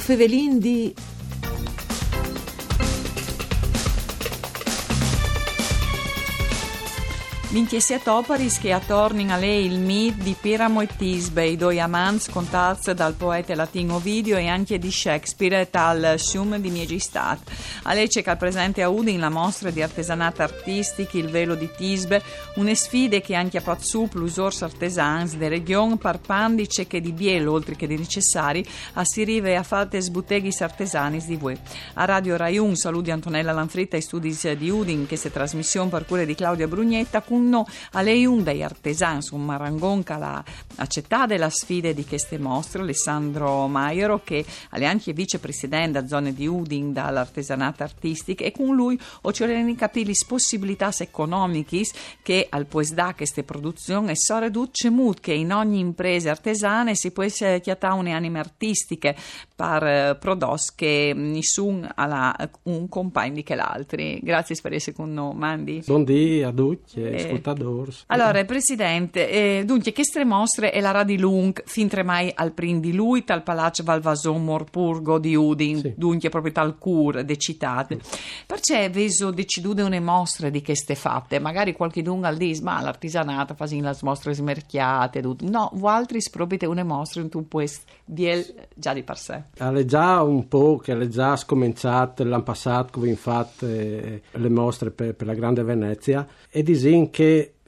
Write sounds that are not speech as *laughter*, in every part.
Fevelin di... L'inchiesia Toparis che attornin a lei il mit di Piramo e Tisbe, i due amanti contati dal poeta latino Ovidio e anche di Shakespeare tal Sum di Miegistat. A lei c'è che presente a Udin la mostra di artesanato artistici, il velo di Tisbe, une sfide che anche a Pazzu plus ors artesans de region parpandice che di bielo oltre che di necessari a si rive a fatte sbuteghis artesanis di voi. A Radio Rai 1 saluti Antonella Lanfritta e studi di Udin che se trasmissione per cura di Claudia Brugnetta con uno a lei un dei artesani un marangon che ha accettato la sfida di queste mostre Alessandro Maiero che è anche vicepresidente a zone di Udin dall'artesanato artistico e con lui ho cercato capire le possibilità economiche che al pues da queste produzioni e so riduce molto che in ogni impresa artesana si può chiatare un'anime artistiche per eh, prodotti che nessuno ha un compagno di che l'altro. Grazie per essere con noi, Mandi. Buongiorno a tutti. Eh, ascoltatori. Allora, Presidente, eh, dunque, queste mostre è la Radi Lung, fin tremai al prin di lui, tal Palazzo Valvason Morpurgo di Udin, sì. dunque proprio tal cur de citate. Mm. Perché veso decidude une mostre di queste fatte? Magari qualche dunga al dis, ma l'artigianato fa le mostre smerchiate, no, altri proprio une mostre in tu puoi biel già di per sé. È già un po' che è già scominciato l'anno passato, come infatti eh, le mostre per, per la Grande Venezia, e disin che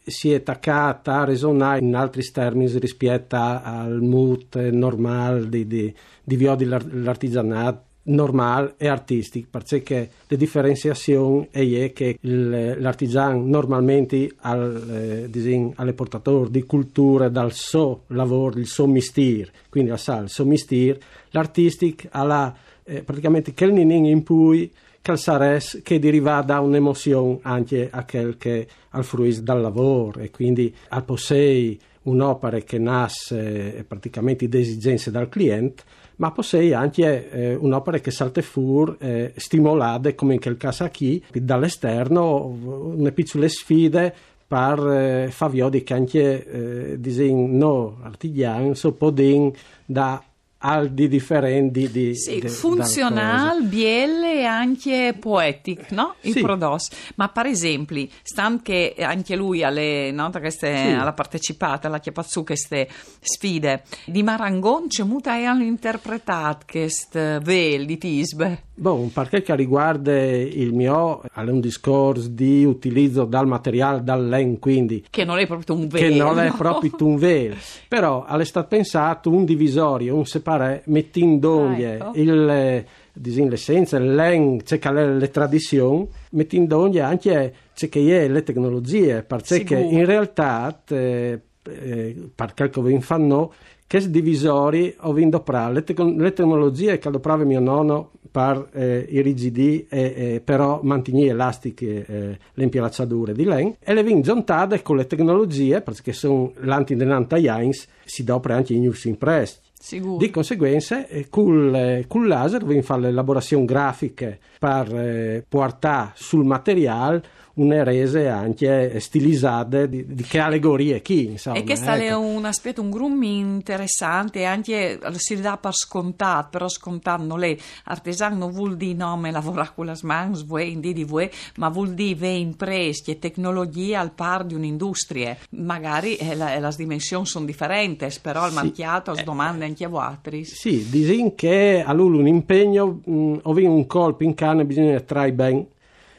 si è attaccata a risuonare in altri termini rispetto al mood normale di, di, di via dell'artigianato normale e artistico, perché la differenziazione è che l'artigiano normalmente al, eh, alle portatori di cultura dal suo lavoro, il suo mestiere, quindi al il suo mestiere, l'artistico ha eh, praticamente quel ninin in cui calzares che deriva da un'emozione anche a quel che al fruis dal lavoro e quindi al possei un'opera che nasce praticamente esigenze dal cliente ma possei anche eh, un'opera che salte fuori eh, stimolate come in quel caso qui dall'esterno una piccole sfide per eh, far che anche eh, disegno artigiani so podin da al di differenti di, sì, funzional, bielle e anche poetic, no? Il sì. prodos. Ma per esempio, stan che anche lui alle, no, queste, sì. alla partecipato alla chiapazzu queste sfide, di Marangon c'è muta e hanno interpretato queste vel di Tisbe? Bon, perché che riguarda il mio, è un discorso di utilizzo dal materiale, dal len, quindi... Che non è proprio un velo. Che non è proprio un velo. Però è stato pensato un divisorio, un separé, mettendo ah, ecco. il disin l'essenza, il len, c'è che le tradizioni, mettendo anche c'è che è le tecnologie, perché in realtà, eh, eh, per quel che vi fanno, che divisori ho vinto le, te- le tecnologie che adoprava mio nonno per eh, irrigidire e eh, però mantenere elastiche eh, le impialacciature di len e le vin giuntate con le tecnologie perché sono l'antidenanta Jains si dopre anche in use impress Sicuro. Di conseguenza, eh, col, eh, col laser vi fa l'elaborazione grafica per eh, portare sul materiale une rese anche stilizzate di, di che allegorie chi insomma e che sta ecco. un aspetto un grummi interessante anche si dà per scontato però scontando lei artesano non vuol dire nome lavorare con la smans voi di voi ma vuol dire ve imprese e tecnologie al par di un'industria magari eh, la, le dimensioni sono differenti però il sì. marchiato eh, domanda anche a voi sì disin che a lui un impegno mh, o un colpo in canne bisogna trarre ben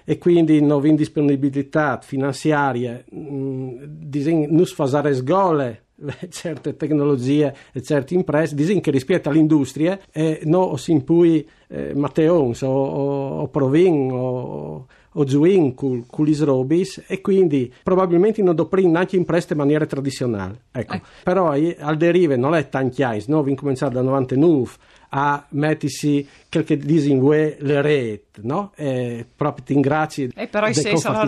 e quindi non indisponibilità finanziaria, mm, non fare sgole certe tecnologie e certe imprese, dicono che rispetto all'industria eh, non si impui eh, Matteons o, o, o Provin o, o Zuin con robis e quindi probabilmente non doprin anche in preste maniere tradizionali. Ecco. Eh. Però al derive non è anni, no? Vi cominciare dal 99 a mettersi quel che disingue le reti, no? E proprio ti ringrazi. E però i sei sono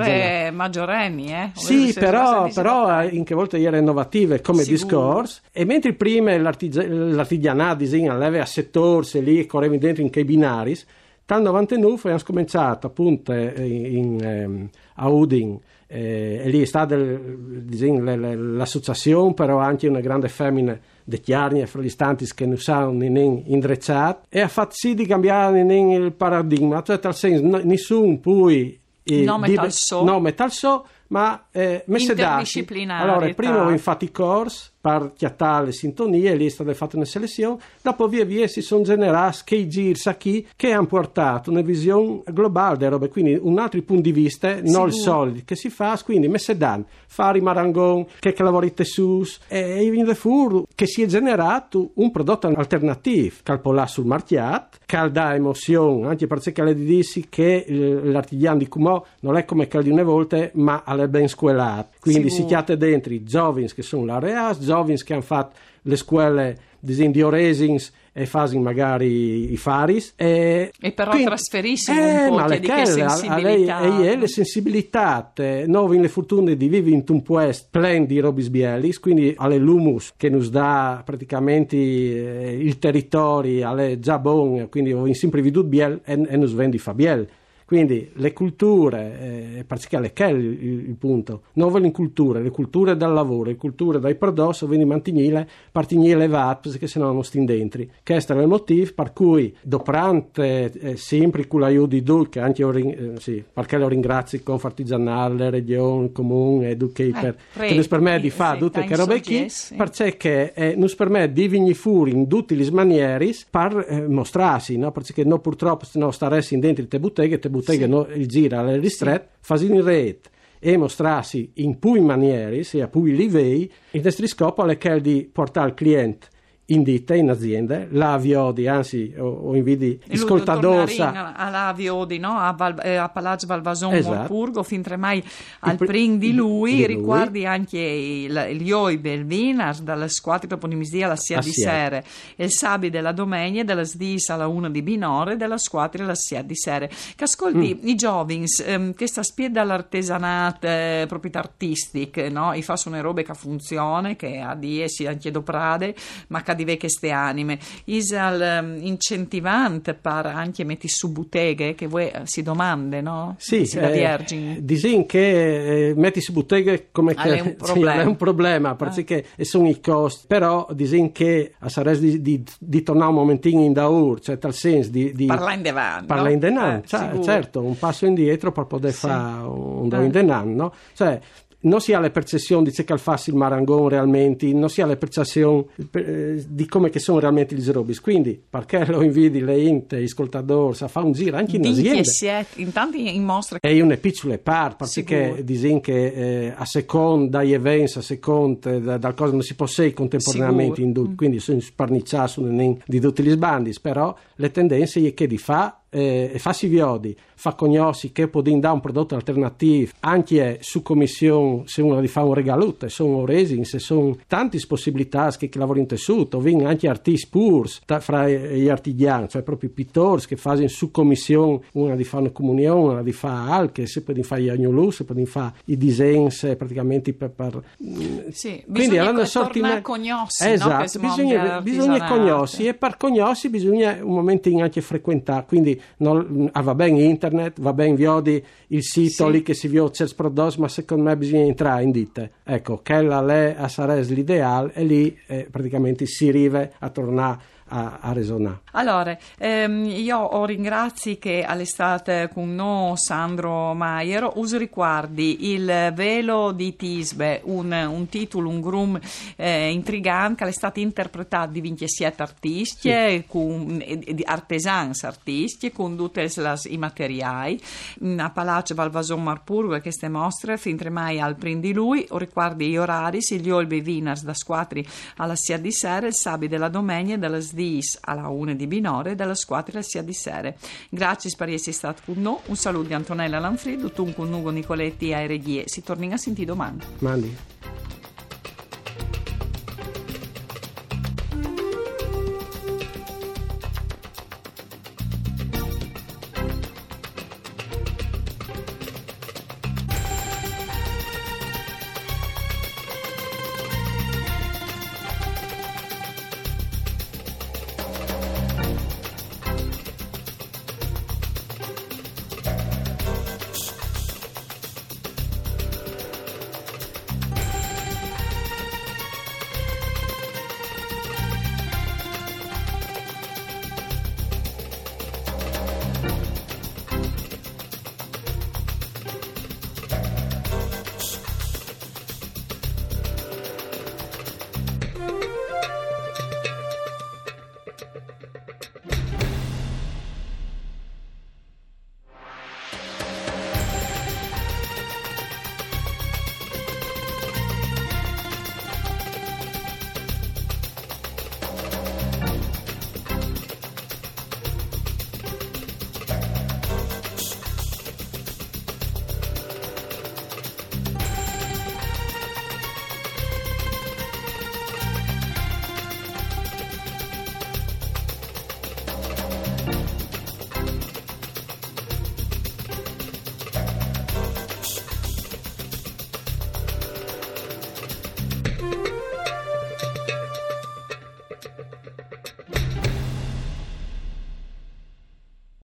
maggiorenni, eh? Sì, però, però in che volte era innovative come Sicuro. discorso. E mentre prima l'artigianato disegna leve a settorsi lì, correvi dentro in quei binari, dal 99 abbiamo cominciato appunto in, in, ehm, a Udin eh, e lì è stata l'associazione però anche una grande femmina de chiarni e fra gli stanti che non sanno in indrecciati e ha fatto sì di cambiare il paradigma, cioè tal senso nessuno poi eh, nome tal so, nome tal so ma eh, messe dati allora prima ho infatti i corsi per chiattare le sintonie, lì è stata fatta una selezione, dopo via via si sono generati che giri qui che hanno portato una visione globale delle robe, quindi un altro punto di vista, non il solito che si fa, quindi messe dan, fare i marangon, che lavori tessus, e in fur che si è generato un prodotto alternativo, calpolà sul marchiat, che dà emozione, anche perché le dissi che l'artigiano di Cumò non è come che di una volta, ma è ben squelato, quindi si chiate dentro i giovani che sono l'area, giovani che hanno fatto le scuole di Oresins e fanno magari i faris e, e però quindi, trasferissimo eh, un po' di che sensibilità. e, e, le sensibilità noi le fortune di vivere in un puest plen di robis bielis quindi alle lumus che ci dà praticamente eh, il territorio alle già bon quindi ho sempre veduto biel e, e nos vendi fa biel quindi le culture, eh, particolare che è il, il, punto, non le culture, le culture dal lavoro, le culture dai prodotti, quindi mantignile, partignile vat, perché se no non stiamo dentro. Questo è il motivo per cui, doprante eh, sempre con l'aiuto di Duc, anche io, eh, sì, perché lo ringrazio con Fartigianale, Regione, Comune, Educator, eh, che ci permette di fare tutte queste robe qui, perché eh, ci permette di venire fuori in tutti gli manieri per eh, mostrarsi, no? perché noi purtroppo se no staressimo dentro le botteghe, te botteghe sì. gira alle ristret, sì. fasi in rete e mostrarsi in pui manieri, sia pui livei, il nostro scopo è che di portare il cliente in ditte, in aziende, l'Aviodi, anzi, o, o invidi ascoltadores. All'Aviodi, no? a, Val, eh, a Palazzo Valvason esatto. Morpurgo, fin tremai al pr- prin di lui, di riguardi lui. anche il, il Ioibe, il Vinas, dalle squadre toponimisia alla Sia di Sere, il Sabi della Domenica, della Sdis alla Una di Binore, della squadra alla Sia di Sere. Che ascolti mm. i Jovins, ehm, che sta spieda all'artesanat, eh, proprietà artistic, no? I fa sono robe che funzione, che a di essi anche doprade, ma che di queste anime. Isal um, incentivante per anche metti su botteghe che voi eh, si domande, no? Sì, si eh, disin che eh, metti su botteghe come ah, che *laughs* è un problema, sì, è un problema ah. perché ah. sono i costi, però disin che a sarebbe di, di, di, tornare un momentino in daur, cioè tal senso di, di parla in devan, parla no? in denan, eh, cioè, certo, un passo indietro per poter sì. fare un do in denan, no? Cioè, non si ha la percezione di ciò che fa il marangon realmente, non si ha la percezione eh, di come che sono realmente gli robis. Quindi, perché lo invidi le inte, gli ascoltatori, a fare un giro anche in azienda. Siete, intanto in mostra. E una piccola parte, perché dicono che eh, a seconda dagli eventi, a seconda da, da cosa non si può sei contemporaneamente in due, mm. quindi sono sparnicciati di tutti gli sbandi, però le tendenze è che di fa eh, e farsi viodi, fa cognossi che può dare un prodotto alternativo. Anche su commissione se uno gli fa un regalo, se sono resi, se sono tante possibilità che, che lavorano in tessuto, vengono anche artisti purs fra gli artigiani, cioè proprio pittori che fanno su commissione, una di fa una comunione, una di fa alche, se poi fare gli agnolù, se poi fare i disegni praticamente per... per... Sì, quindi hanno sorti a cognossi, esatto, no? bisogna, bisogna cognossi e per cognossi bisogna un momento anche frequentare, quindi non, ah, va bene internet, va bene viodi il sito sì. lì che si vede certi prodotti, ma secondo me bisogna entrare in ditte. Ecco, che la lei a Sares l'ideale e lì eh, praticamente si arriva a tornare a, a resonare. Allora, ehm, io ho ringrazi che all'estate con noi Sandro Maier us ricordi il velo di Tisbe, un, un titolo, un grum eh, intrigante che è stato interpretato di 27 artisti, sì. con, di artesans artisti, con tutte i materiali, a Palazzo Valvason Marpurgo queste mostre, fin mai al prin di lui, o ricordi gli orari, gli olbe vinars da squatri alla sia di sera, il sabi della domenica e della dis alla 1 di Binore dalla squadra sia di sere. Grazie per essere stato con noi. Un saluto di Antonella Lanfredo, tu con Nugo Nicoletti e Reghie. Si torna a sentire domani. Mandi.